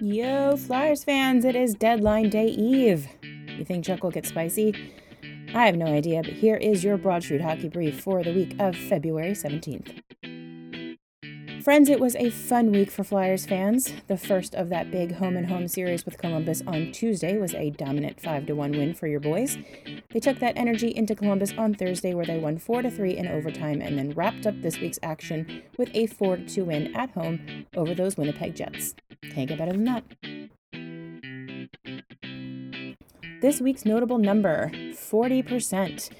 Hello, Flyers fans. It is deadline day eve. You think Chuck will get spicy? I have no idea, but here is your Broad Street hockey brief for the week of February 17th. Friends, it was a fun week for Flyers fans. The first of that big home and home series with Columbus on Tuesday was a dominant 5 1 win for your boys. They took that energy into Columbus on Thursday, where they won 4 3 in overtime and then wrapped up this week's action with a 4 2 win at home over those Winnipeg Jets. Can't get better than that. This week's notable number 40%.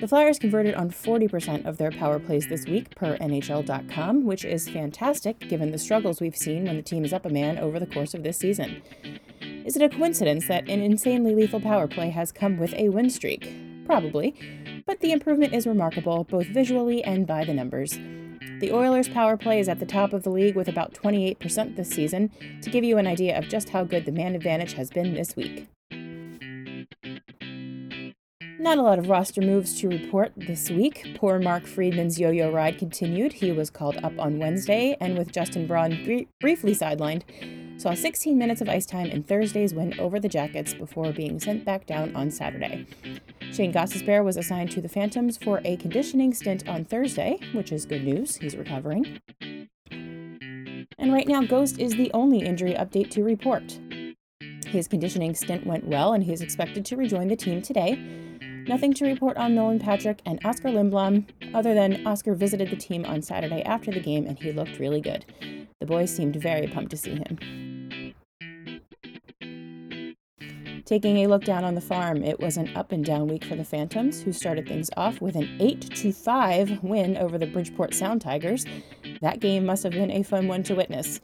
The Flyers converted on 40% of their power plays this week per NHL.com, which is fantastic given the struggles we've seen when the team is up a man over the course of this season. Is it a coincidence that an insanely lethal power play has come with a win streak? Probably, but the improvement is remarkable both visually and by the numbers. The Oilers' power play is at the top of the league with about 28% this season, to give you an idea of just how good the man advantage has been this week. Not a lot of roster moves to report this week. Poor Mark Friedman's yo yo ride continued. He was called up on Wednesday, and with Justin Braun br- briefly sidelined, saw 16 minutes of ice time in Thursday's win over the Jackets before being sent back down on Saturday. Shane Gostisbehere was assigned to the Phantoms for a conditioning stint on Thursday, which is good news. He's recovering. And right now, Ghost is the only injury update to report. His conditioning stint went well, and he's expected to rejoin the team today. Nothing to report on Nolan Patrick and Oskar Lindblom, other than Oskar visited the team on Saturday after the game and he looked really good. The boys seemed very pumped to see him. Taking a look down on the farm, it was an up and down week for the Phantoms, who started things off with an 8 5 win over the Bridgeport Sound Tigers. That game must have been a fun one to witness.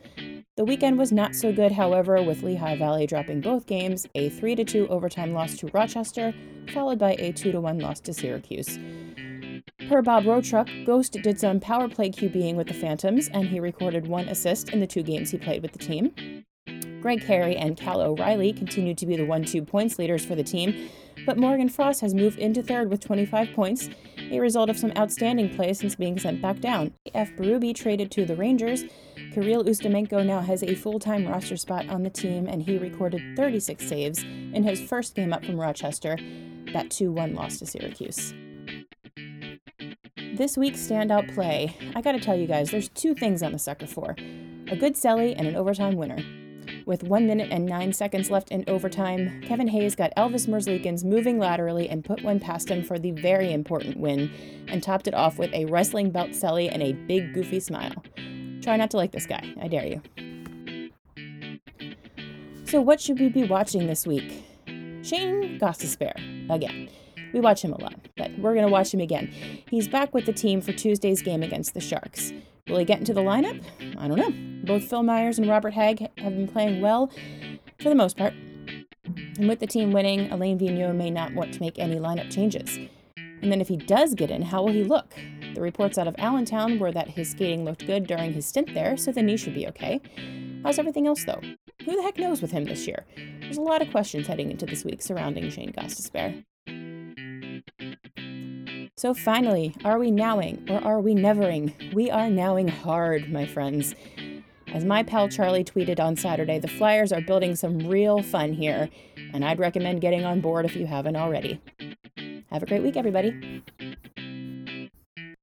The weekend was not so good, however, with Lehigh Valley dropping both games, a 3 2 overtime loss to Rochester, followed by a 2 1 loss to Syracuse. Per Bob Rotruck, Ghost did some power play QBing with the Phantoms, and he recorded one assist in the two games he played with the team. Greg Carey and Cal O'Reilly continue to be the 1 2 points leaders for the team, but Morgan Frost has moved into third with 25 points, a result of some outstanding play since being sent back down. F. Berube traded to the Rangers. Kirill Ustimenko now has a full time roster spot on the team, and he recorded 36 saves in his first game up from Rochester, that 2 1 loss to Syracuse. This week's standout play, I gotta tell you guys, there's two things I'm a sucker for a good celly and an overtime winner. With 1 minute and 9 seconds left in overtime, Kevin Hayes got Elvis Merzlikins moving laterally and put one past him for the very important win, and topped it off with a wrestling belt celly and a big goofy smile. Try not to like this guy, I dare you. So, what should we be watching this week? Shane Gostisbehere, again. We watch him a lot, but we're going to watch him again. He's back with the team for Tuesday's game against the Sharks. Will he get into the lineup? I don't know. Both Phil Myers and Robert Hagg have been playing well for the most part. And with the team winning, Alain Vigneault may not want to make any lineup changes. And then if he does get in, how will he look? The reports out of Allentown were that his skating looked good during his stint there, so the knee should be okay. How's everything else, though? Who the heck knows with him this year? There's a lot of questions heading into this week surrounding Shane Gostisbehere. So finally, are we nowing or are we nevering? We are nowing hard, my friends. As my pal Charlie tweeted on Saturday, the Flyers are building some real fun here, and I'd recommend getting on board if you haven't already. Have a great week, everybody.